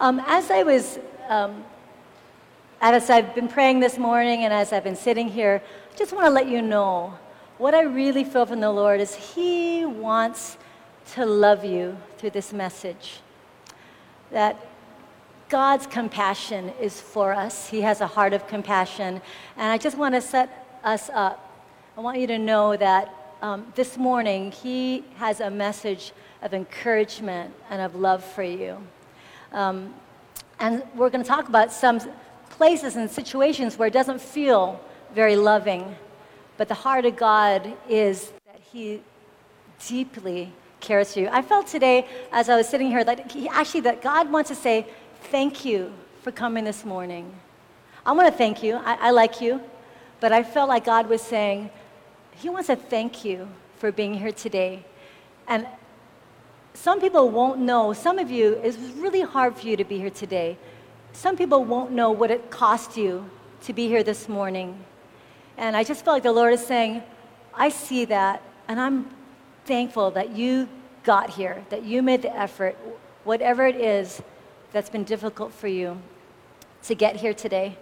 Um, as I was, um, as I've been praying this morning and as I've been sitting here, I just want to let you know what I really feel from the Lord is He wants to love you through this message. That God's compassion is for us. He has a heart of compassion. And I just want to set us up. I want you to know that um, this morning He has a message of encouragement and of love for you. Um, and we're going to talk about some places and situations where it doesn't feel very loving. But the heart of God is that He deeply cares for you. I felt today, as I was sitting here, that he, actually that God wants to say, "Thank you for coming this morning." I want to thank you. I, I like you, but I felt like God was saying, He wants to thank you for being here today. And some people won't know. Some of you, it's really hard for you to be here today. Some people won't know what it cost you to be here this morning. And I just felt like the Lord is saying, I see that, and I'm thankful that you got here, that you made the effort, whatever it is that's been difficult for you to get here today.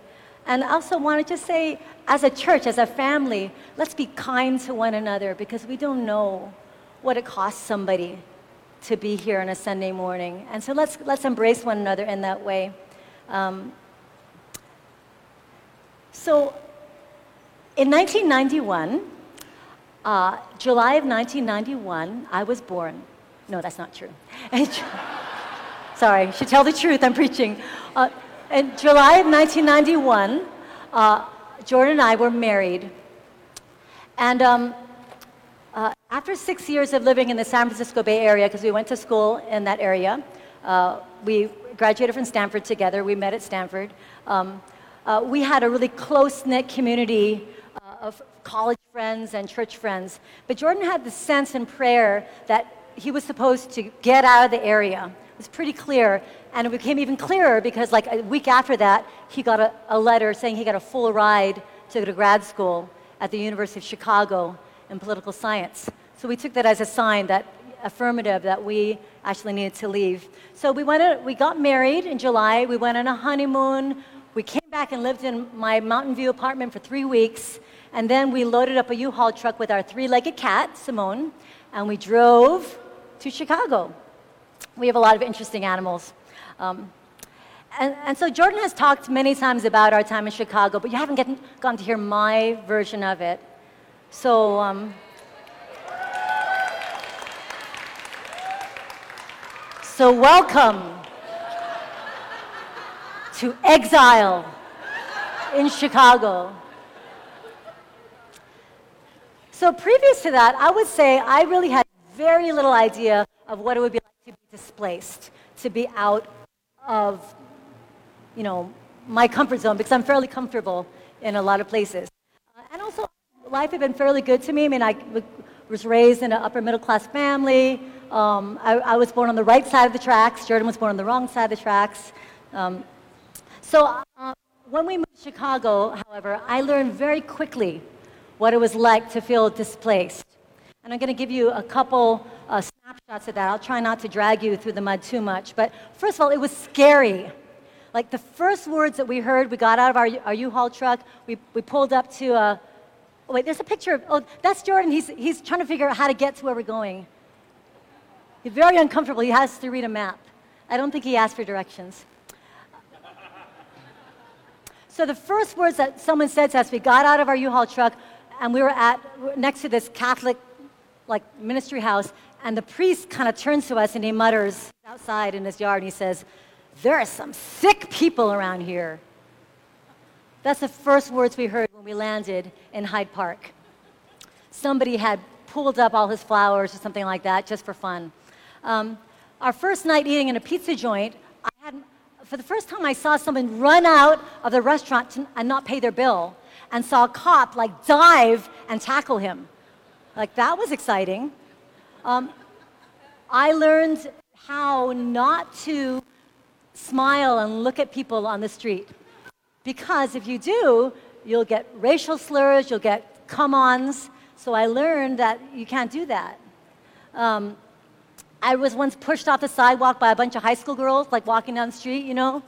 And I also want to just say, as a church, as a family, let's be kind to one another because we don't know what it costs somebody to be here on a Sunday morning. And so let's, let's embrace one another in that way. Um, so in 1991, uh, July of 1991, I was born. No, that's not true. Sorry, should tell the truth, I'm preaching. Uh, in July of 1991, uh, Jordan and I were married. And um, after six years of living in the San Francisco Bay Area, because we went to school in that area, uh, we graduated from Stanford together. We met at Stanford. Um, uh, we had a really close knit community uh, of college friends and church friends. But Jordan had the sense in prayer that he was supposed to get out of the area. It was pretty clear. And it became even clearer because, like, a week after that, he got a, a letter saying he got a full ride to go to grad school at the University of Chicago in political science. So we took that as a sign that affirmative that we actually needed to leave. So we went. We got married in July. We went on a honeymoon. We came back and lived in my Mountain View apartment for three weeks. And then we loaded up a U-Haul truck with our three-legged cat, Simone, and we drove to Chicago. We have a lot of interesting animals. Um, and, and, so Jordan has talked many times about our time in Chicago, but you haven't gotten, gotten to hear my version of it. So, um, so welcome to exile in Chicago. So, previous to that, I would say I really had very little idea of what it would be like to be displaced, to be out of, you know, my comfort zone because I'm fairly comfortable in a lot of places. Uh, and also, life had been fairly good to me. I mean, I was raised in an upper middle class family. Um, I, I, was born on the right side of the tracks. Jordan was born on the wrong side of the tracks. Um, so uh, when we moved to Chicago, however, I learned very quickly what it was like to feel displaced. And I'm going to give you a couple uh, snapshots of that. I'll try not to drag you through the mud too much. But first of all, it was scary. Like the first words that we heard, we got out of our, our U-Haul truck, we, we pulled up to a, oh, wait, there's a picture of, oh, that's Jordan. He's, he's trying to figure out how to get to where we're going. He's very uncomfortable. He has to read a map. I don't think he asked for directions. So the first words that someone said to us, we got out of our U-Haul truck and we were at next to this Catholic like ministry house, and the priest kind of turns to us and he mutters outside in his yard and he says, There are some sick people around here. That's the first words we heard when we landed in Hyde Park. Somebody had pulled up all his flowers or something like that just for fun. Um, our first night eating in a pizza joint, I had, for the first time I saw someone run out of the restaurant to, and not pay their bill and saw a cop like dive and tackle him. Like that was exciting. Um, I learned how not to smile and look at people on the street. Because if you do, you'll get racial slurs, you'll get come ons. So I learned that you can't do that. Um, I was once pushed off the sidewalk by a bunch of high school girls, like walking down the street, you know,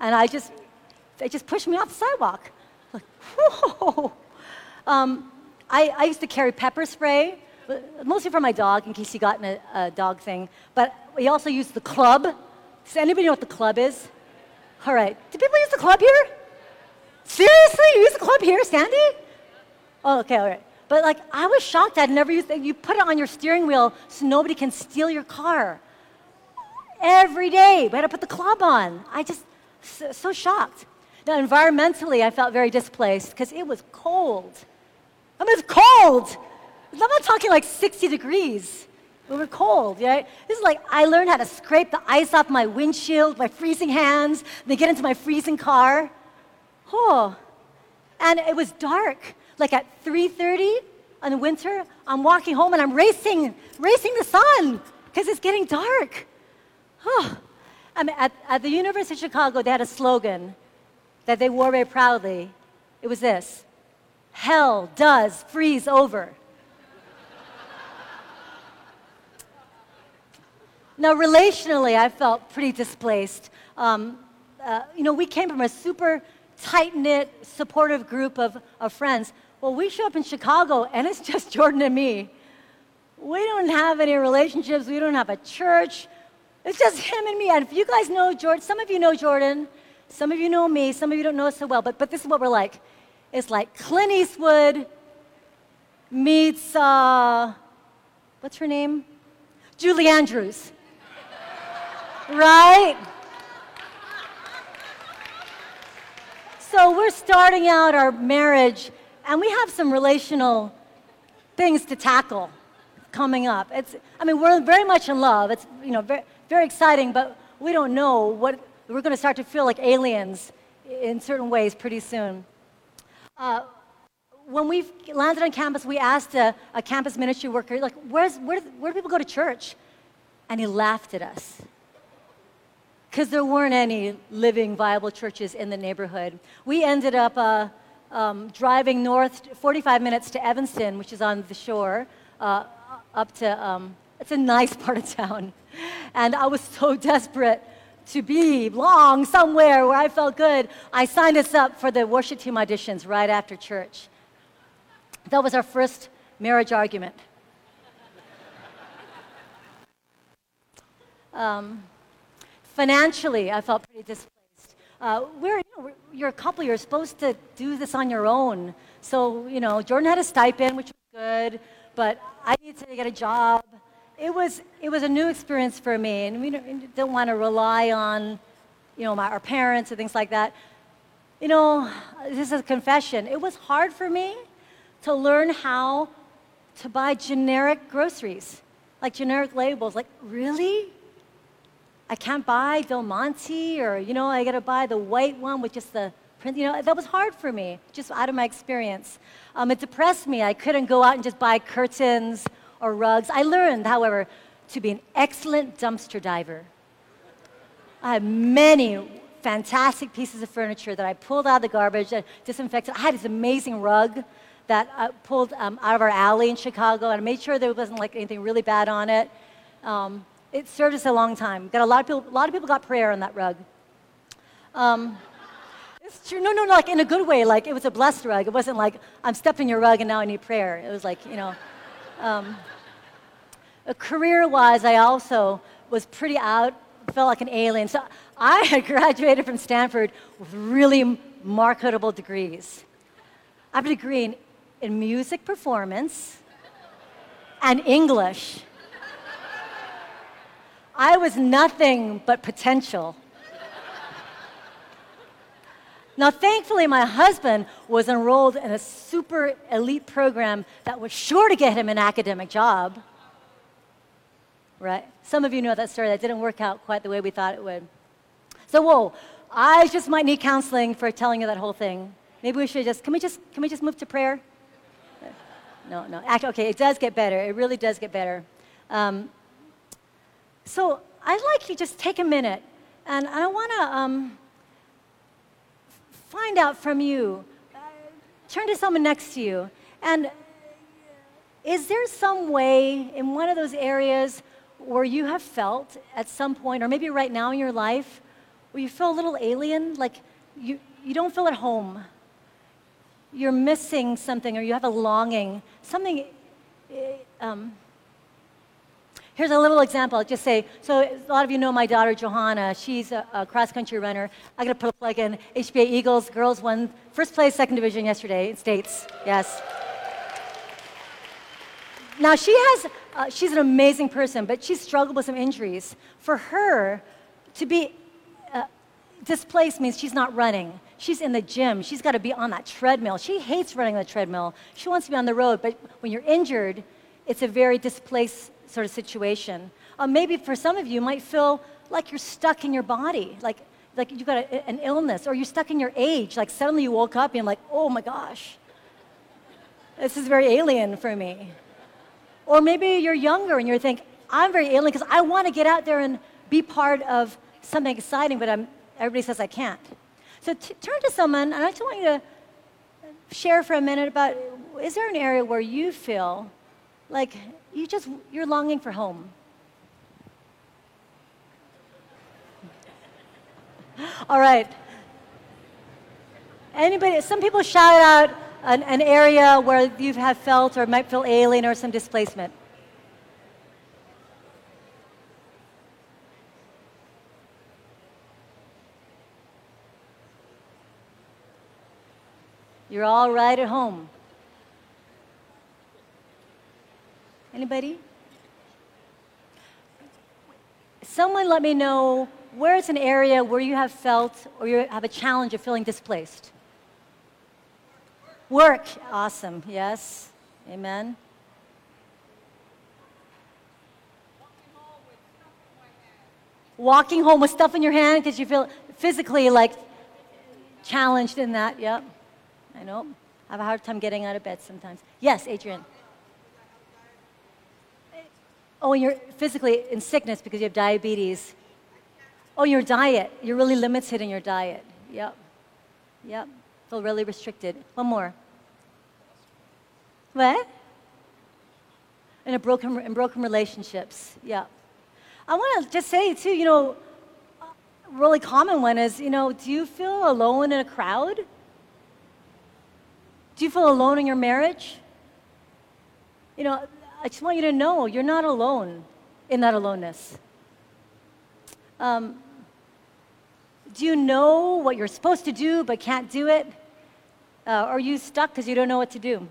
and I just, they just pushed me off the sidewalk. Like, whoa. Um, I, I used to carry pepper spray, mostly for my dog in case he got in a, a dog thing. But we also used the club. Does anybody know what the club is? All right. Do people use the club here? Seriously? You use the club here, Sandy? Oh, okay, all right. But like, I was shocked. I'd never used it. You put it on your steering wheel so nobody can steal your car. Every day, we had to put the club on. I just, so, so shocked. Now, environmentally, I felt very displaced because it was cold. I mean, it's cold. I'm not talking like 60 degrees. We were cold, right? This is like I learned how to scrape the ice off my windshield, my freezing hands, then get into my freezing car. Oh, and it was dark. Like at 3:30 in the winter, I'm walking home and I'm racing, racing the sun because it's getting dark. Oh. I mean, at, at the University of Chicago, they had a slogan that they wore very proudly. It was this Hell does freeze over. now, relationally, I felt pretty displaced. Um, uh, you know, we came from a super tight knit, supportive group of, of friends. Well, we show up in Chicago, and it's just Jordan and me. We don't have any relationships, we don't have a church. It's just him and me. And if you guys know Jordan, some of you know Jordan, some of you know me, some of you don't know us so well, but, but this is what we're like. It's like Clint Eastwood meets, uh, what's her name? Julie Andrews. right? So we're starting out our marriage, and we have some relational things to tackle coming up. It's, I mean, we're very much in love. It's, you know, very, very exciting, but we don't know what, we're going to start to feel like aliens in certain ways pretty soon. Uh, when we landed on campus, we asked a, a campus ministry worker, like, Where's, where, where do people go to church? And he laughed at us because there weren't any living, viable churches in the neighborhood. We ended up uh, um, driving north 45 minutes to Evanston, which is on the shore, uh, up to, um, it's a nice part of town. And I was so desperate to be long somewhere where I felt good, I signed us up for the worship team auditions right after church. That was our first marriage argument. Um, financially, I felt pretty displaced. Uh, we're, you know, you're a couple, you're supposed to do this on your own. So, you know, Jordan had a stipend, which was good, but I needed to get a job it was, it was a new experience for me, and we don't want to rely on, you know, my, our parents and things like that. You know, this is a confession. It was hard for me to learn how to buy generic groceries, like generic labels. Like, really? I can't buy Del Monte, or, you know, I got to buy the white one with just the print. You know, that was hard for me, just out of my experience. Um, it depressed me. I couldn't go out and just buy curtains or rugs. I learned, however, to be an excellent dumpster diver. I have many fantastic pieces of furniture that I pulled out of the garbage, and disinfected. I had this amazing rug that I pulled um, out of our alley in Chicago, and I made sure there wasn't like anything really bad on it. Um, it served us a long time. Got a lot of people. A lot of people got prayer on that rug. Um, it's true. No, no, no, like in a good way. Like it was a blessed rug. It wasn't like I'm stepping your rug and now I need prayer. It was like you know. Um, career wise, I also was pretty out, felt like an alien. So I had graduated from Stanford with really marketable degrees. I have a degree in, in music performance and English. I was nothing but potential. Now, thankfully, my husband was enrolled in a super elite program that was sure to get him an academic job. Right? Some of you know that story. That didn't work out quite the way we thought it would. So, whoa, I just might need counseling for telling you that whole thing. Maybe we should just, can we just, can we just move to prayer? No, no. Okay, it does get better. It really does get better. Um, so, I'd like you to just take a minute, and I want to. Um, find out from you. Uh, turn to someone next to you. And is there some way in one of those areas where you have felt at some point, or maybe right now in your life, where you feel a little alien, like you, you don't feel at home? You're missing something, or you have a longing, something. eh, Um, Here's a little example. I'll just say, so a lot of you know my daughter Johanna. She's a, a cross-country runner. I'm gonna put a plug in. HBA Eagles girls won first place, second division yesterday in states. Yes. Now she has, uh, she's an amazing person, but she's struggled with some injuries. For her to be uh, displaced means she's not running. She's in the gym. She's got to be on that treadmill. She hates running on the treadmill. She wants to be on the road, but when you're injured, it's a very displaced sort of situation. Uh, maybe for some of you, you might feel like you're stuck in your body, like, like you've got a, an illness, or you're stuck in your age. Like suddenly you woke up and like, oh my gosh, this is very alien for me. Or maybe you're younger and you're thinking, I'm very alien because I want to get out there and be part of something exciting, but I'm, everybody says I can't. So t- turn to someone, and I just want you to share for a minute about is there an area where you feel like you just you're longing for home? All right. Anybody? Some people shout out an, an area where you have felt or might feel alien or some displacement. You're all right at home. Anybody? Someone let me know where it's an area where you have felt or you have a challenge of feeling displaced. Work. Awesome. Yes. Amen. Walking home with stuff in your hand because you feel physically like challenged in that. Yep. I know. I have a hard time getting out of bed sometimes. Yes, Adrian. Oh, and you're physically in sickness because you have diabetes. Oh, your diet. You're really limited in your diet. Yep. Yep. Feel really restricted. One more. What? In a broken in broken relationships. Yeah. I want to just say too, you know, a really common one is, you know, do you feel alone in a crowd? Do you feel alone in your marriage? You know, I just want you to know you're not alone in that aloneness. Um, do you know what you're supposed to do but can't do it? Uh, are you stuck because you don't know what to do?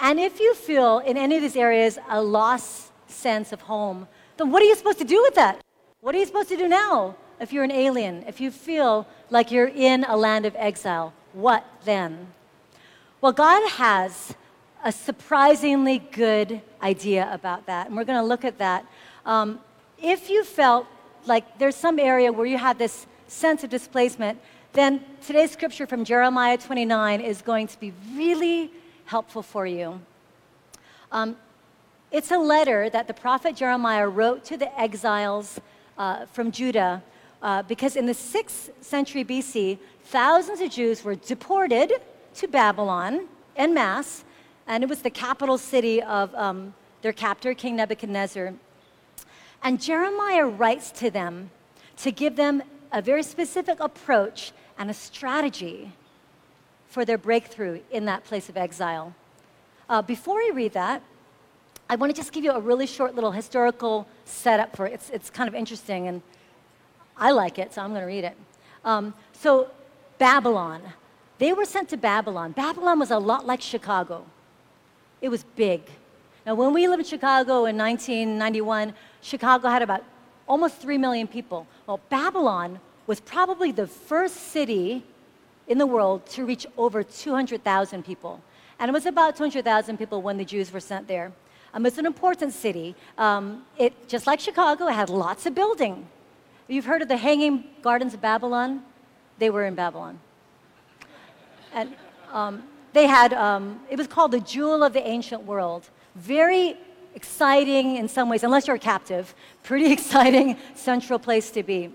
And if you feel in any of these areas a lost sense of home, then what are you supposed to do with that? What are you supposed to do now if you're an alien? If you feel like you're in a land of exile, what then? Well, God has a surprisingly good idea about that, and we're going to look at that. Um, if you felt like there's some area where you had this sense of displacement, then today's scripture from Jeremiah 29 is going to be really helpful for you. Um, it's a letter that the prophet Jeremiah wrote to the exiles uh, from Judah uh, because in the 6th century BC, thousands of Jews were deported to Babylon en masse, and it was the capital city of um, their captor, King Nebuchadnezzar. And Jeremiah writes to them to give them a very specific approach and a strategy for their breakthrough in that place of exile. Uh, before we read that, I want to just give you a really short little historical setup for it. It's, it's kind of interesting, and I like it, so I'm going to read it. Um, so, Babylon. They were sent to Babylon. Babylon was a lot like Chicago, it was big. Now, when we lived in Chicago in 1991, Chicago had about almost 3 million people. Well, Babylon was probably the first city in the world to reach over 200,000 people. And it was about 200,000 people when the Jews were sent there. Um, it's an important city. Um, it, just like Chicago, it had lots of building. You've heard of the Hanging Gardens of Babylon? They were in Babylon. And um, they had, um, it was called the Jewel of the Ancient World. Very exciting in some ways, unless you're a captive, pretty exciting central place to be.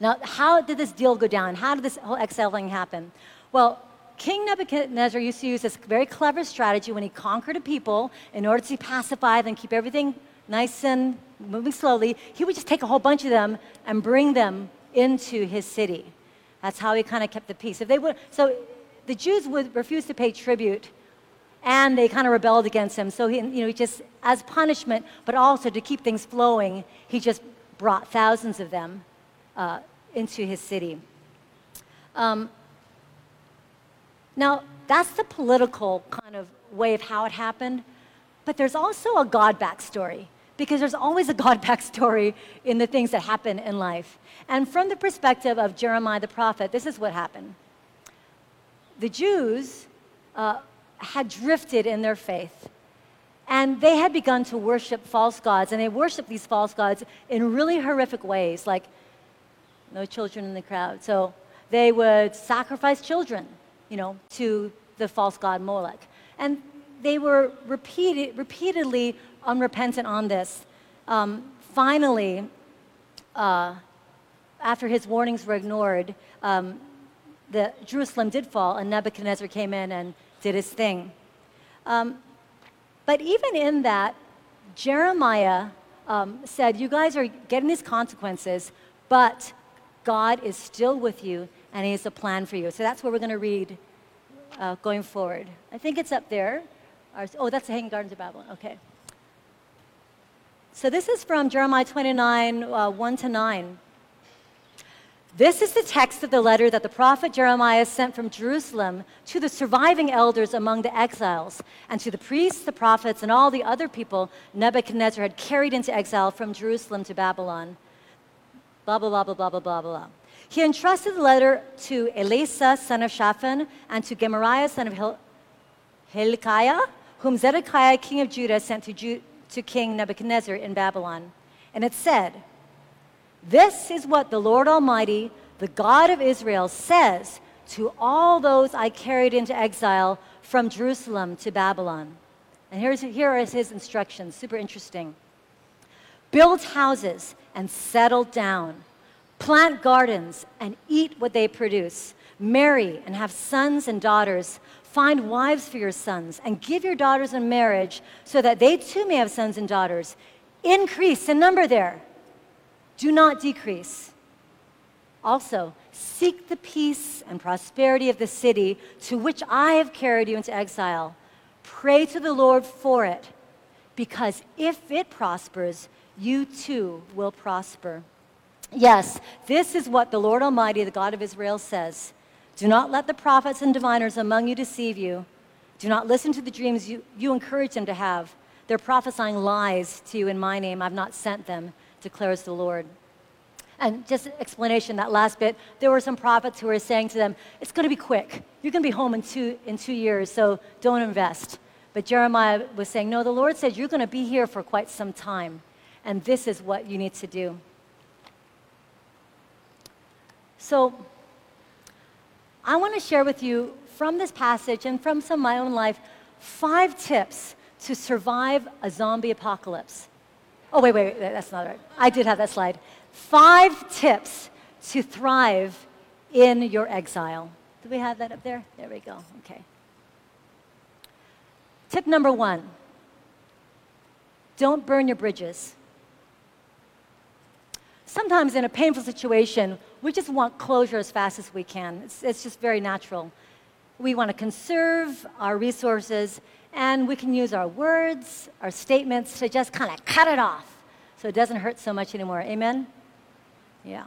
Now, how did this deal go down? How did this whole exile thing happen? Well, King Nebuchadnezzar used to use this very clever strategy when he conquered a people in order to pacify them, keep everything nice and moving slowly, he would just take a whole bunch of them and bring them into his city. That's how he kind of kept the peace. If they would, so the Jews would refuse to pay tribute, and they kind of rebelled against him. So he, you know, just as punishment, but also to keep things flowing, he just brought thousands of them uh, into his city. Um, now, that's the political kind of way of how it happened, but there's also a God backstory because there's always a God backstory in the things that happen in life. And from the perspective of Jeremiah the prophet, this is what happened. The Jews uh, had drifted in their faith. And they had begun to worship false gods, and they worshiped these false gods in really horrific ways, like no children in the crowd. So they would sacrifice children, you know, to the false god Molech. And they were repeated, repeatedly unrepentant on this. Um, finally, uh, after his warnings were ignored, um, the Jerusalem did fall, and Nebuchadnezzar came in and did his thing. Um, but even in that, Jeremiah um, said, You guys are getting these consequences, but God is still with you and He has a plan for you. So that's what we're going to read uh, going forward. I think it's up there. Oh, that's the Hanging Gardens of Babylon. Okay. So this is from Jeremiah 29, uh, 1 to 9. This is the text of the letter that the prophet Jeremiah sent from Jerusalem to the surviving elders among the exiles, and to the priests, the prophets, and all the other people Nebuchadnezzar had carried into exile from Jerusalem to Babylon. Blah, blah, blah, blah, blah, blah, blah, blah. He entrusted the letter to Elasah, son of Shaphan, and to Gemariah, son of Hil- Hilkiah, whom Zedekiah, king of Judah, sent to, Ju- to King Nebuchadnezzar in Babylon. And it said, this is what the Lord Almighty, the God of Israel, says to all those I carried into exile from Jerusalem to Babylon. And here's, here is his instructions, super interesting. Build houses and settle down. Plant gardens and eat what they produce. Marry and have sons and daughters. Find wives for your sons and give your daughters in marriage so that they too may have sons and daughters. Increase in number there do not decrease. Also, seek the peace and prosperity of the city to which I have carried you into exile. Pray to the Lord for it, because if it prospers, you too will prosper. Yes, this is what the Lord Almighty, the God of Israel, says Do not let the prophets and diviners among you deceive you. Do not listen to the dreams you, you encourage them to have. They're prophesying lies to you in my name. I've not sent them declares the Lord. And just explanation, that last bit, there were some prophets who were saying to them, it's going to be quick. You're going to be home in two, in two years, so don't invest. But Jeremiah was saying, no, the Lord said you're going to be here for quite some time, and this is what you need to do. So I want to share with you from this passage and from some of my own life five tips to survive a zombie apocalypse. Oh, wait, wait, wait, that's not right. I did have that slide. Five tips to thrive in your exile. Do we have that up there? There we go. Okay. Tip number one don't burn your bridges. Sometimes in a painful situation, we just want closure as fast as we can. It's, it's just very natural. We want to conserve our resources, and we can use our words, our statements to just kind of cut it off so it doesn't hurt so much anymore. Amen? Yeah.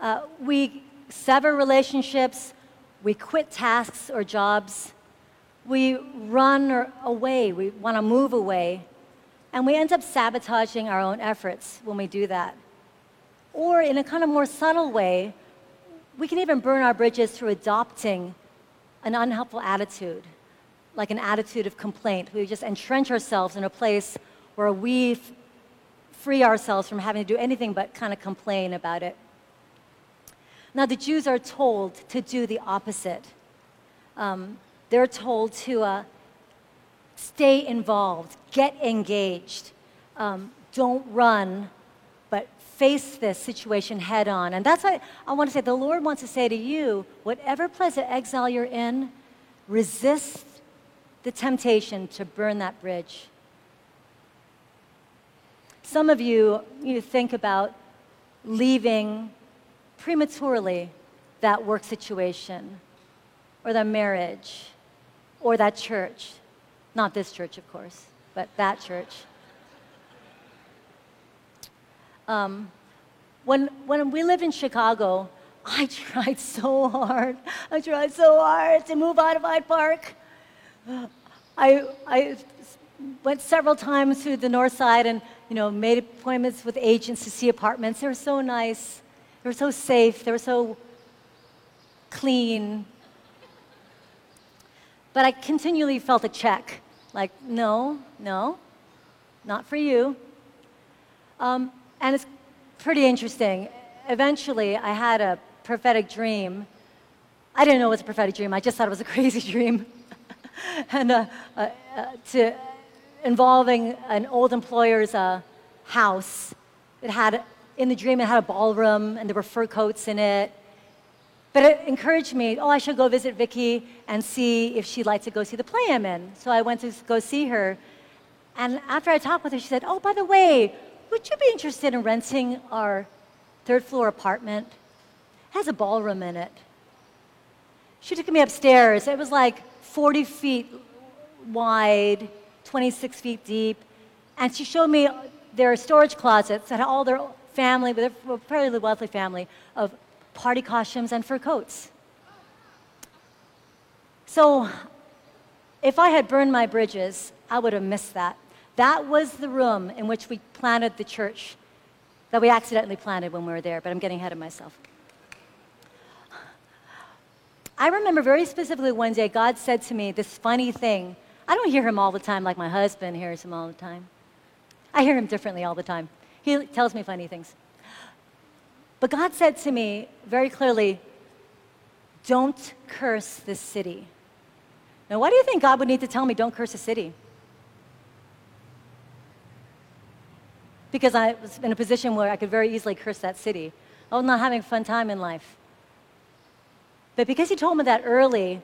Uh, we sever relationships, we quit tasks or jobs, we run or away, we want to move away, and we end up sabotaging our own efforts when we do that. Or in a kind of more subtle way, we can even burn our bridges through adopting an unhelpful attitude, like an attitude of complaint. We just entrench ourselves in a place where we free ourselves from having to do anything but kind of complain about it. Now, the Jews are told to do the opposite. Um, they're told to uh, stay involved, get engaged, um, don't run, but face this situation head on. And that's why I want to say the Lord wants to say to you whatever place of exile you're in, resist the temptation to burn that bridge. some of you, you think about leaving prematurely that work situation or that marriage or that church. Not this church, of course, but that church. Um, when, when we lived in Chicago, I tried so hard. I tried so hard to move out of Hyde Park. I, I went several times through the north side and you know, made appointments with agents to see apartments. They were so nice. They were so safe. They were so clean. But I continually felt a check like, no, no, not for you. Um, and it's pretty interesting. Eventually, I had a prophetic dream. I didn't know it was a prophetic dream, I just thought it was a crazy dream. and uh, uh, uh, to, involving an old employer's uh, house. It had, in the dream, it had a ballroom and there were fur coats in it. But it encouraged me, oh, I should go visit Vicky and see if she'd like to go see the play I'm in. So I went to go see her. And after I talked with her, she said, oh, by the way, would you be interested in renting our third floor apartment? It has a ballroom in it. She took me upstairs. It was like 40 feet wide, 26 feet deep. And she showed me their storage closets that had all their family, they're a fairly wealthy family, of party costumes and fur coats. So if I had burned my bridges, I would have missed that. That was the room in which we planted the church that we accidentally planted when we were there, but I'm getting ahead of myself. I remember very specifically one day God said to me this funny thing. I don't hear him all the time like my husband hears him all the time. I hear him differently all the time. He tells me funny things. But God said to me very clearly, Don't curse this city. Now, why do you think God would need to tell me, Don't curse a city? Because I was in a position where I could very easily curse that city. I was not having a fun time in life. But because he told me that early,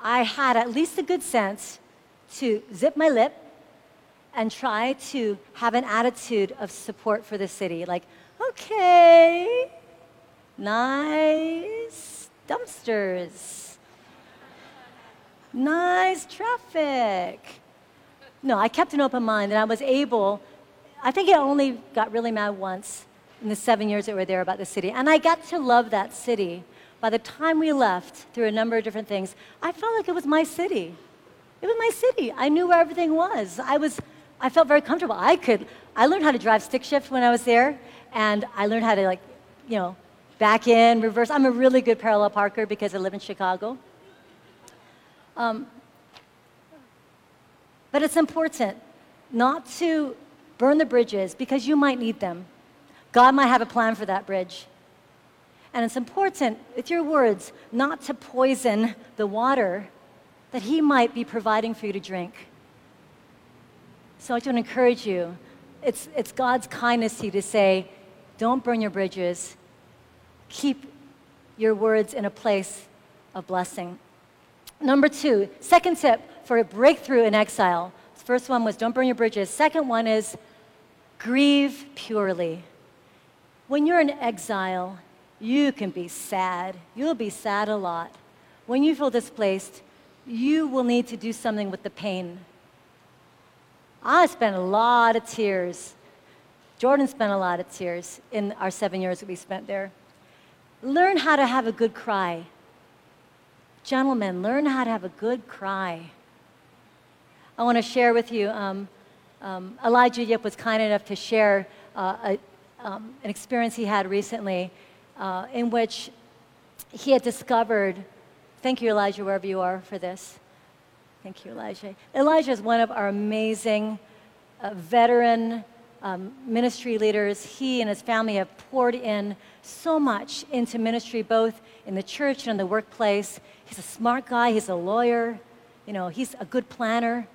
I had at least the good sense to zip my lip and try to have an attitude of support for the city. Like, okay, nice dumpsters, nice traffic. No, I kept an open mind and I was able, I think I only got really mad once in the seven years that we were there about the city. And I got to love that city by the time we left, through a number of different things, I felt like it was my city. It was my city. I knew where everything was. I was, I felt very comfortable. I could, I learned how to drive stick shift when I was there, and I learned how to like, you know, back in, reverse. I'm a really good parallel parker because I live in Chicago. Um, but it's important not to burn the bridges because you might need them. God might have a plan for that bridge. And it's important, with your words, not to poison the water that He might be providing for you to drink. So I want to encourage you. It's, it's God's kindness to you to say, don't burn your bridges. Keep your words in a place of blessing. Number two, second tip for a breakthrough in exile. First one was don't burn your bridges. Second one is grieve purely. When you're in exile, you can be sad. You'll be sad a lot. When you feel displaced, you will need to do something with the pain. I spent a lot of tears. Jordan spent a lot of tears in our seven years that we spent there. Learn how to have a good cry. Gentlemen, learn how to have a good cry. I want to share with you um, um, Elijah Yip was kind enough to share uh, a, um, an experience he had recently uh, in which he had discovered. Thank you, Elijah, wherever you are for this. Thank you, Elijah. Elijah is one of our amazing uh, veteran um, ministry leaders. He and his family have poured in so much into ministry, both in the church and in the workplace. He's a smart guy, he's a lawyer, you know, he's a good planner.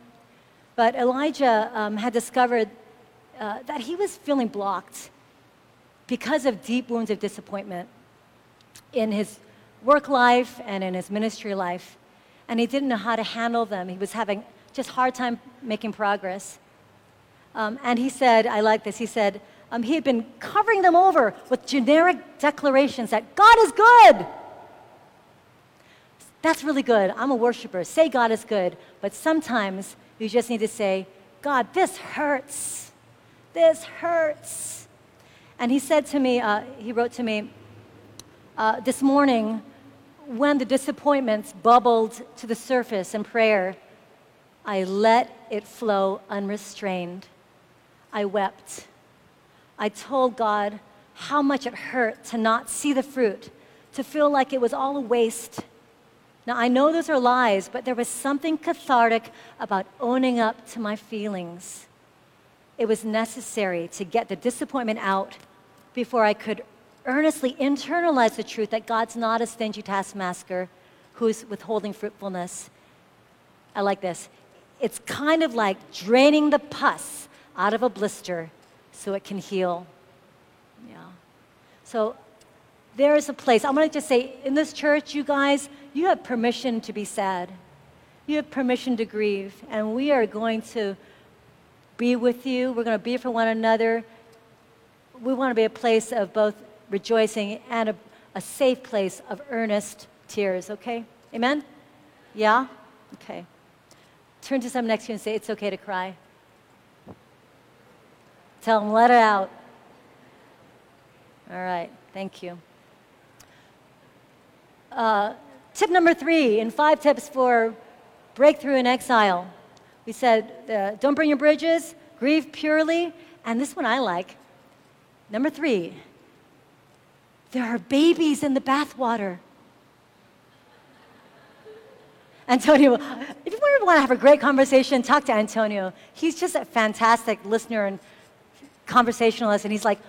But Elijah um, had discovered uh, that he was feeling blocked because of deep wounds of disappointment in his work life and in his ministry life. And he didn't know how to handle them. He was having just hard time making progress. Um, and he said, I like this, he said, um, he had been covering them over with generic declarations that God is good. That's really good. I'm a worshiper. Say God is good. But sometimes you just need to say, God, this hurts. This hurts. And he said to me, uh, he wrote to me uh, this morning when the disappointments bubbled to the surface in prayer, I let it flow unrestrained. I wept. I told God how much it hurt to not see the fruit, to feel like it was all a waste. Now, I know those are lies, but there was something cathartic about owning up to my feelings. It was necessary to get the disappointment out before I could earnestly internalize the truth that God's not a stingy taskmaster who's withholding fruitfulness. I like this. It's kind of like draining the pus out of a blister so it can heal. Yeah. So there is a place. I'm going to just say, in this church, you guys, you have permission to be sad. You have permission to grieve. And we are going to be with you. We're going to be for one another. We want to be a place of both rejoicing and a, a safe place of earnest tears, okay? Amen? Yeah? Okay. Turn to someone next to you and say, It's okay to cry. Tell them, let it out. All right, thank you. Uh, tip number three in five tips for breakthrough in exile. We said, uh, don't burn your bridges, grieve purely, and this one I like. Number three, there are babies in the bathwater. Antonio, if you want to have a great conversation, talk to Antonio. He's just a fantastic listener and conversationalist, and he's like,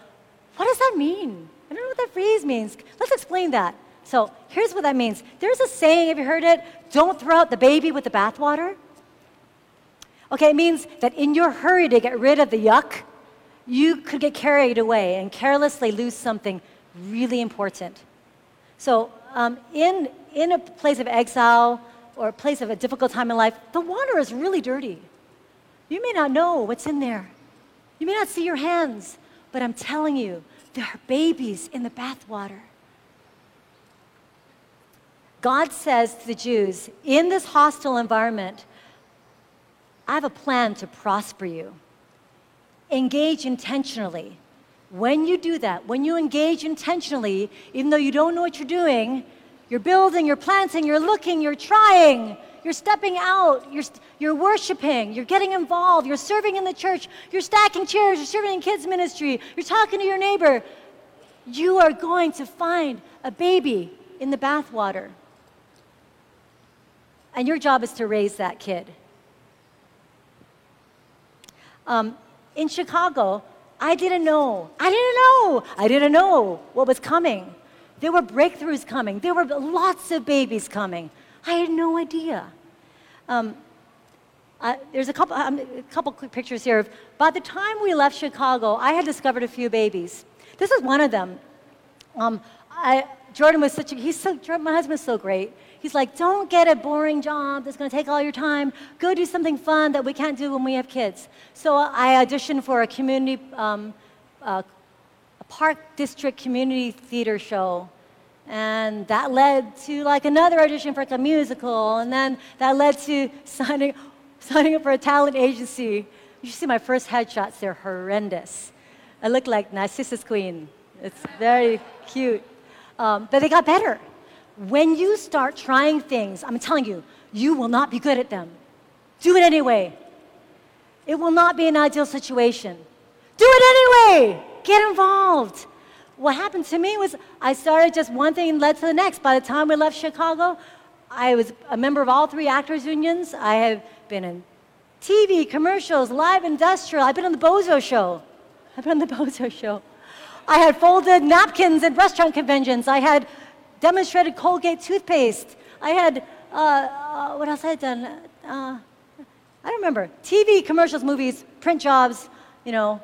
What does that mean? I don't know what that phrase means. Let's explain that. So here's what that means there's a saying, have you heard it? Don't throw out the baby with the bathwater. Okay, it means that in your hurry to get rid of the yuck, you could get carried away and carelessly lose something really important. So, um, in, in a place of exile or a place of a difficult time in life, the water is really dirty. You may not know what's in there. You may not see your hands, but I'm telling you, there are babies in the bathwater. God says to the Jews, in this hostile environment, I have a plan to prosper you. Engage intentionally. When you do that, when you engage intentionally, even though you don't know what you're doing, you're building, you're planting, you're looking, you're trying, you're stepping out, you're, you're worshiping, you're getting involved, you're serving in the church, you're stacking chairs, you're serving in kids' ministry, you're talking to your neighbor. You are going to find a baby in the bathwater. And your job is to raise that kid. Um, in Chicago, I didn't know. I didn't know. I didn't know what was coming. There were breakthroughs coming. There were lots of babies coming. I had no idea. Um, uh, there's a couple, um, a couple quick pictures here. By the time we left Chicago, I had discovered a few babies. This is one of them. Um, I, Jordan was such a, he's so, my husband's so great. He's like, don't get a boring job that's going to take all your time. Go do something fun that we can't do when we have kids. So I auditioned for a community, um, uh, a Park District Community Theater show. And that led to like another audition for like a musical. And then that led to signing, signing up for a talent agency. You should see my first headshots, they're horrendous. I look like Narcissus Queen. It's very cute. Um, but they got better. When you start trying things, I'm telling you, you will not be good at them. Do it anyway. It will not be an ideal situation. Do it anyway. Get involved. What happened to me was I started just one thing and led to the next. By the time we left Chicago, I was a member of all three actors' unions. I have been in TV, commercials, live industrial. I've been on the Bozo show. I've been on the Bozo show. I had folded napkins at restaurant conventions. I had demonstrated Colgate toothpaste. I had, uh, uh, what else I had done? Uh, I don't remember. TV, commercials, movies, print jobs, you know.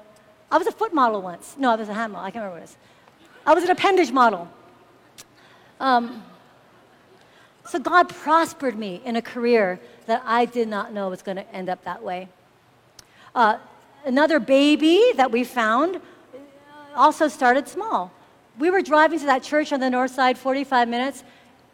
I was a foot model once. No, I was a hand model. I can't remember what it was. I was an appendage model. Um, so God prospered me in a career that I did not know was going to end up that way. Uh, another baby that we found also started small. We were driving to that church on the north side 45 minutes,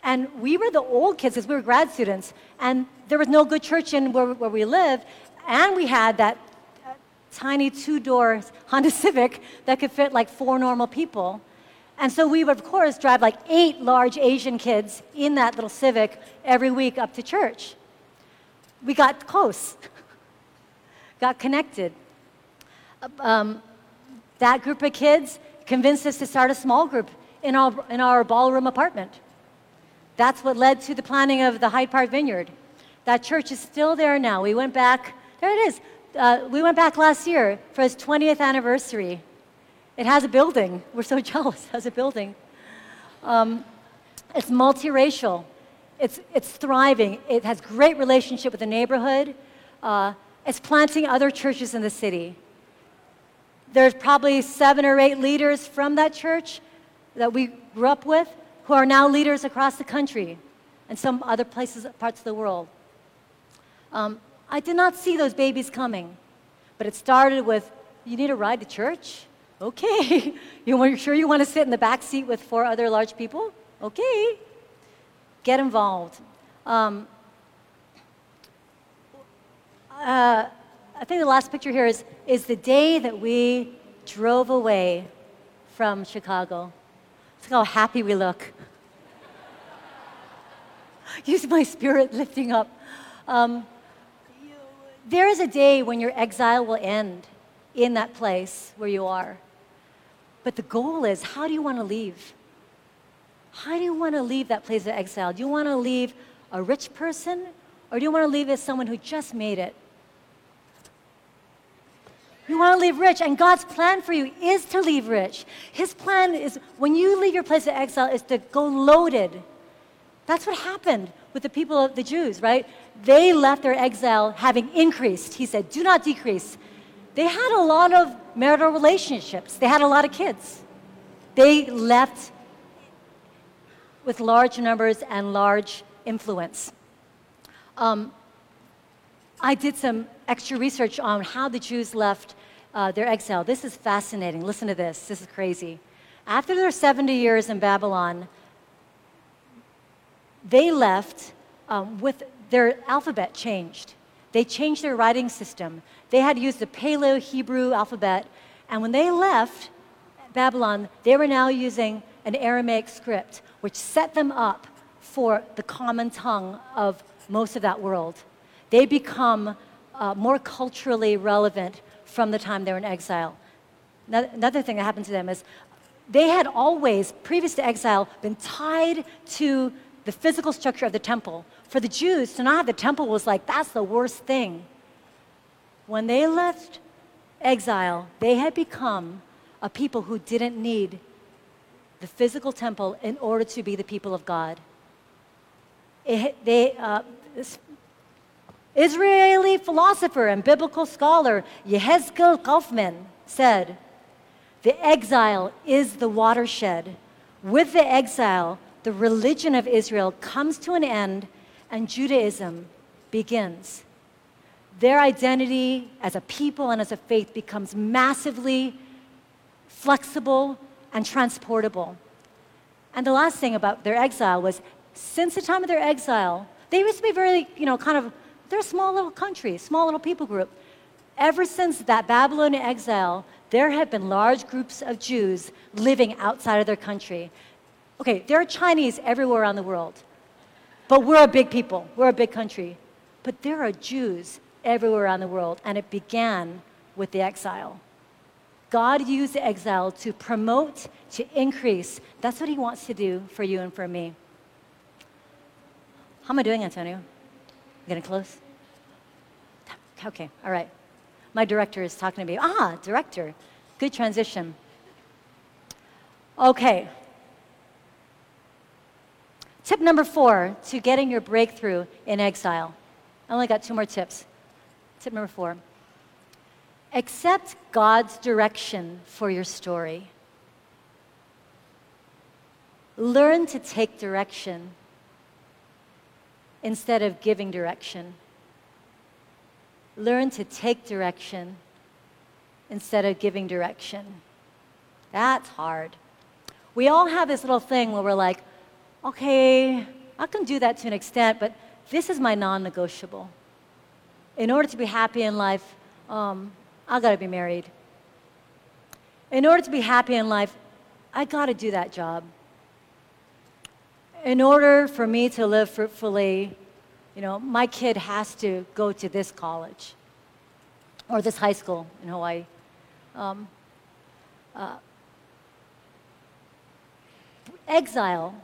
and we were the old kids because we were grad students, and there was no good church in where, where we lived, and we had that uh, tiny two door Honda Civic that could fit like four normal people. And so we would, of course, drive like eight large Asian kids in that little Civic every week up to church. We got close, got connected. Um, that group of kids convinced us to start a small group in our, in our ballroom apartment. That's what led to the planning of the Hyde Park Vineyard. That church is still there now. We went back, there it is. Uh, we went back last year for its 20th anniversary. It has a building. We're so jealous. It has a building. Um, it's multiracial. It's, it's thriving. It has great relationship with the neighborhood. Uh, it's planting other churches in the city. There's probably seven or eight leaders from that church that we grew up with who are now leaders across the country and some other places, parts of the world. Um, I did not see those babies coming, but it started with, you need a ride to church? Okay. you are sure you want to sit in the back seat with four other large people? Okay. Get involved. Um, uh, I think the last picture here is, is the day that we drove away from Chicago. Look how happy we look. Use my spirit lifting up. Um, there is a day when your exile will end in that place where you are. But the goal is how do you want to leave? How do you want to leave that place of exile? Do you want to leave a rich person or do you want to leave as someone who just made it? You want to leave rich, and God's plan for you is to leave rich. His plan is when you leave your place of exile is to go loaded. That's what happened with the people of the Jews, right? They left their exile having increased. He said, Do not decrease. They had a lot of marital relationships, they had a lot of kids. They left with large numbers and large influence. Um, I did some extra research on how the Jews left uh, their exile. This is fascinating. Listen to this. This is crazy. After their 70 years in Babylon, they left um, with their alphabet changed. They changed their writing system. They had used the Paleo Hebrew alphabet, and when they left Babylon, they were now using an Aramaic script, which set them up for the common tongue of most of that world. They become uh, more culturally relevant from the time they were in exile. Another thing that happened to them is they had always, previous to exile, been tied to the physical structure of the temple. For the Jews, to not have the temple was like, that's the worst thing. When they left exile, they had become a people who didn't need the physical temple in order to be the people of God. It, they, uh, Israeli philosopher and biblical scholar Yehezkel Kaufmann said, The exile is the watershed. With the exile, the religion of Israel comes to an end and Judaism begins. Their identity as a people and as a faith becomes massively flexible and transportable. And the last thing about their exile was since the time of their exile, they used to be very, you know, kind of they're a small little country, small little people group. Ever since that Babylonian exile, there have been large groups of Jews living outside of their country. Okay, there are Chinese everywhere around the world, but we're a big people, we're a big country. But there are Jews everywhere around the world, and it began with the exile. God used the exile to promote, to increase. That's what He wants to do for you and for me. How am I doing, Antonio? Getting close? Okay, all right. My director is talking to me. Ah, director. Good transition. Okay. Tip number four to getting your breakthrough in exile. I only got two more tips. Tip number four accept God's direction for your story. Learn to take direction instead of giving direction. Learn to take direction instead of giving direction. That's hard. We all have this little thing where we're like, okay, I can do that to an extent, but this is my non negotiable. In order to be happy in life, um, I gotta be married. In order to be happy in life, I gotta do that job. In order for me to live fruitfully, you know, my kid has to go to this college or this high school in Hawaii. Um, uh, exile,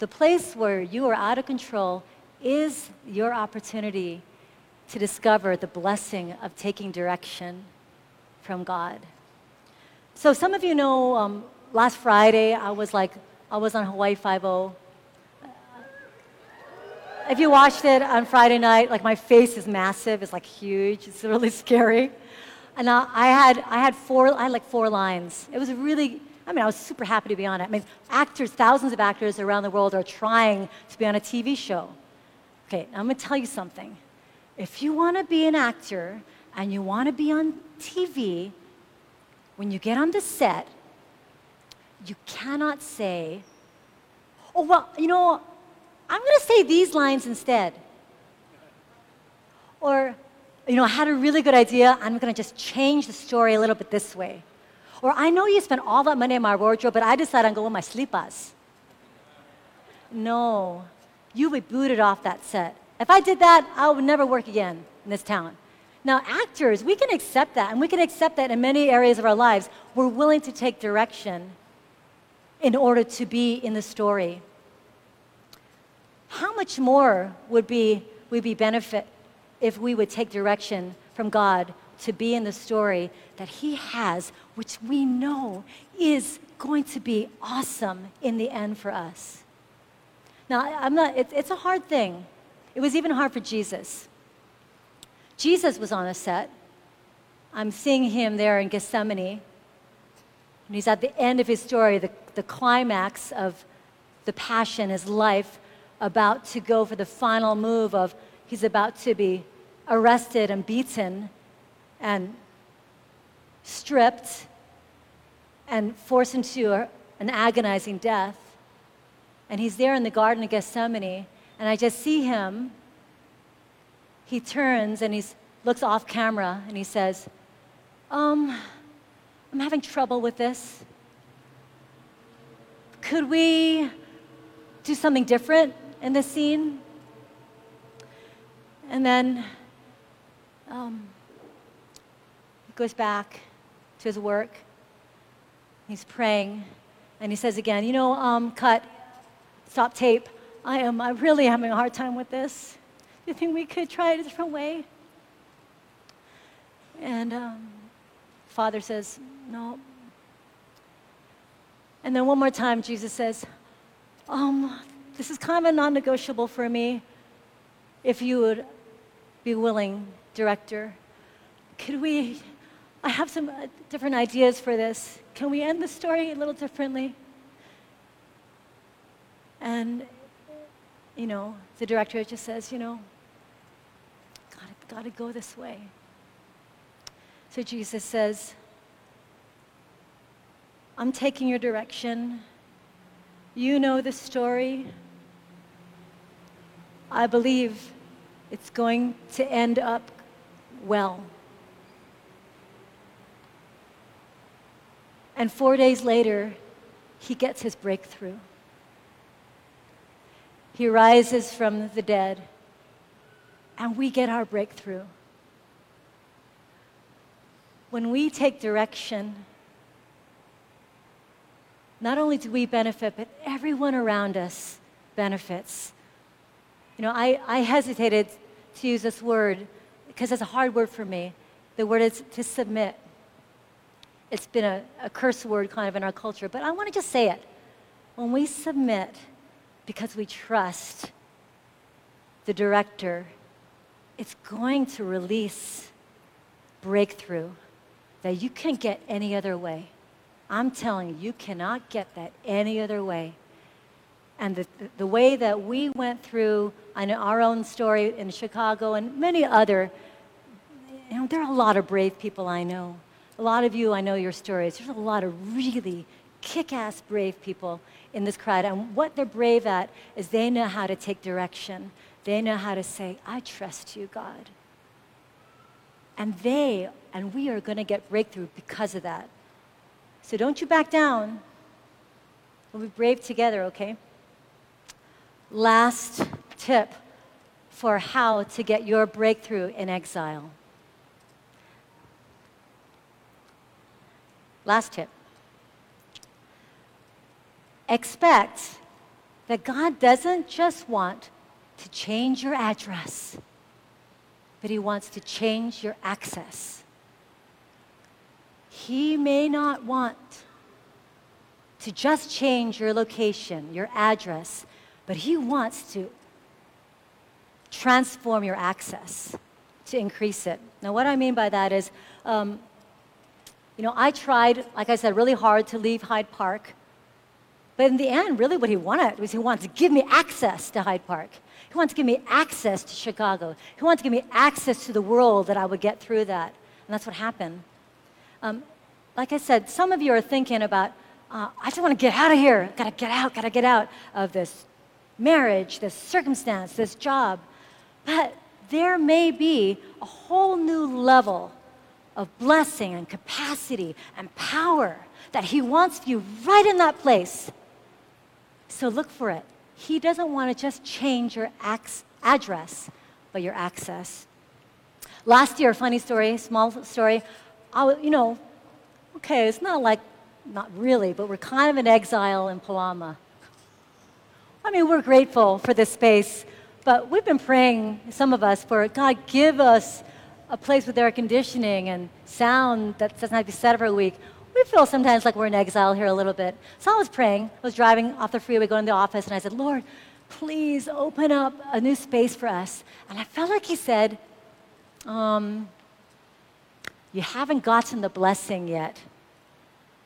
the place where you are out of control, is your opportunity to discover the blessing of taking direction from God. So some of you know, um, last Friday I was like, I was on Hawaii Five O. If you watched it on Friday night, like my face is massive, it's like huge, it's really scary. And I, I had, I had four, I had like four lines. It was really, I mean, I was super happy to be on it. I mean, actors, thousands of actors around the world are trying to be on a TV show. Okay, I'm gonna tell you something. If you wanna be an actor and you wanna be on TV, when you get on the set, you cannot say, oh, well, you know, I'm going to say these lines instead. Or, you know, I had a really good idea. I'm going to just change the story a little bit this way. Or, I know you spent all that money on my wardrobe, but I decided I'm going with my slippers. No, you would be booted off that set. If I did that, I would never work again in this town. Now, actors, we can accept that, and we can accept that in many areas of our lives. We're willing to take direction in order to be in the story how much more would be, we be benefit if we would take direction from God to be in the story that He has, which we know is going to be awesome in the end for us. Now, I'm not, it, it's a hard thing. It was even hard for Jesus. Jesus was on a set. I'm seeing him there in Gethsemane. And he's at the end of his story, the, the climax of the passion, his life about to go for the final move of he's about to be arrested and beaten and stripped and forced into a, an agonizing death. And he's there in the Garden of Gethsemane, and I just see him. He turns and he looks off camera and he says, um, I'm having trouble with this. Could we do something different? In the scene. And then um, he goes back to his work. He's praying, and he says again, "You know, um, cut, stop tape. I am. I'm really having a hard time with this. Do you think we could try it a different way?" And um, Father says, "No." And then one more time, Jesus says, um, this is kind of a non negotiable for me. If you would be willing, director, could we? I have some uh, different ideas for this. Can we end the story a little differently? And, you know, the director just says, you know, gotta, gotta go this way. So Jesus says, I'm taking your direction. You know the story. I believe it's going to end up well. And four days later, he gets his breakthrough. He rises from the dead, and we get our breakthrough. When we take direction, not only do we benefit, but everyone around us benefits. You know, I, I hesitated to use this word because it's a hard word for me. The word is to submit. It's been a, a curse word kind of in our culture, but I want to just say it. When we submit because we trust the director, it's going to release breakthrough that you can't get any other way. I'm telling you, you cannot get that any other way. And the, the way that we went through know our own story in Chicago and many other, you know, there are a lot of brave people I know. a lot of you, I know your stories. There's a lot of really kick ass brave people in this crowd. And what they're brave at is they know how to take direction, they know how to say, I trust you, God. And they and we are going to get breakthrough because of that. So don't you back down. We'll be brave together, okay? Last tip for how to get your breakthrough in exile. Last tip. Expect that God doesn't just want to change your address, but He wants to change your access. He may not want to just change your location, your address, but He wants to transform your access to increase it. Now, what I mean by that is, um, you know, I tried, like I said, really hard to leave Hyde Park. But in the end, really what he wanted was he wanted to give me access to Hyde Park. He wanted to give me access to Chicago. He wanted to give me access to the world that I would get through that. And that's what happened. Um, like I said, some of you are thinking about, uh, I just want to get out of here. I've gotta get out, gotta get out of this marriage, this circumstance, this job. But there may be a whole new level of blessing and capacity and power that He wants for you right in that place. So look for it. He doesn't want to just change your address, but your access. Last year, funny story, small story. I, you know, okay, it's not like, not really, but we're kind of in exile in Palama. I mean, we're grateful for this space, but we've been praying, some of us, for God, give us a place with air conditioning and sound that doesn't have to be set every week. We feel sometimes like we're in exile here a little bit. So I was praying. I was driving off the freeway going to the office, and I said, Lord, please open up a new space for us. And I felt like He said, um, you haven't gotten the blessing yet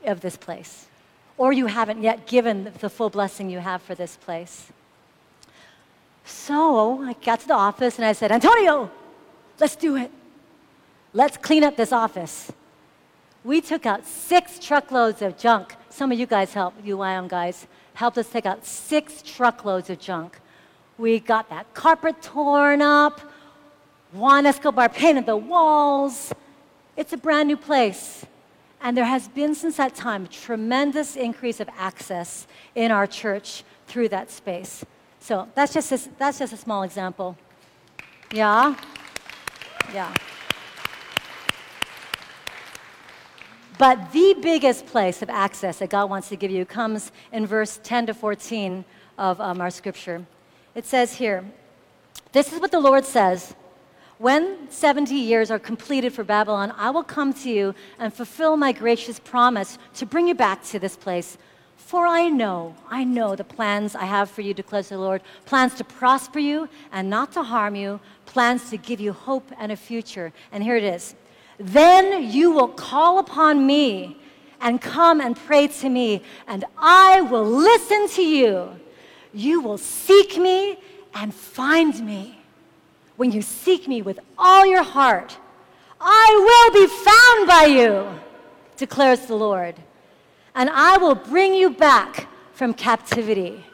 of this place, or you haven't yet given the full blessing you have for this place. So I got to the office and I said, Antonio, let's do it. Let's clean up this office. We took out six truckloads of junk. Some of you guys helped, you YM guys, helped us take out six truckloads of junk. We got that carpet torn up. Juan Escobar painted the walls. It's a brand new place. And there has been since that time a tremendous increase of access in our church through that space. So that's just a, that's just a small example. Yeah? Yeah. But the biggest place of access that God wants to give you comes in verse 10 to 14 of um, our scripture. It says here, This is what the Lord says when 70 years are completed for Babylon, I will come to you and fulfill my gracious promise to bring you back to this place. For I know, I know the plans I have for you, declares the Lord plans to prosper you and not to harm you, plans to give you hope and a future. And here it is. Then you will call upon me and come and pray to me, and I will listen to you. You will seek me and find me when you seek me with all your heart, I will be found by you, declares the Lord, and I will bring you back from captivity.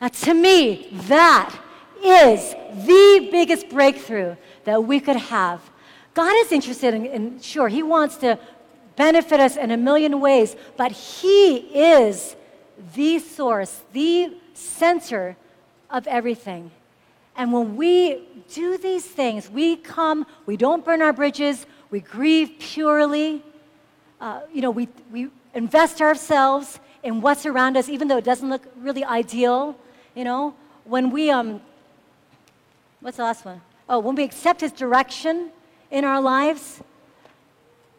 Now, to me, that is the biggest breakthrough that we could have. God is interested in, in, sure, He wants to benefit us in a million ways, but He is the source, the center of everything. And when we do these things, we come, we don't burn our bridges, we grieve purely. Uh, you know, we, we invest ourselves in what's around us, even though it doesn't look really ideal. You know, when we, um, what's the last one? Oh, when we accept His direction in our lives,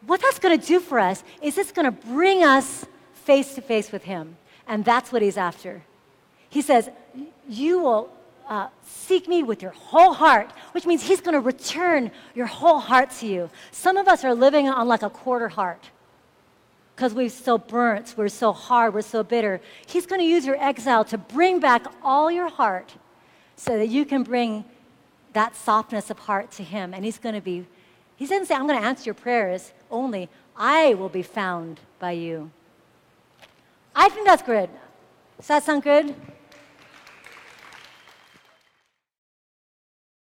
what that's going to do for us is it's going to bring us face to face with Him. And that's what He's after. He says, You will uh, seek me with your whole heart, which means he's going to return your whole heart to you. Some of us are living on like a quarter heart because we're so burnt, we're so hard, we're so bitter. He's going to use your exile to bring back all your heart so that you can bring that softness of heart to him. And he's going to be He didn't say, I'm going to answer your prayers only. I will be found by you. I think that's good. Does that sound good?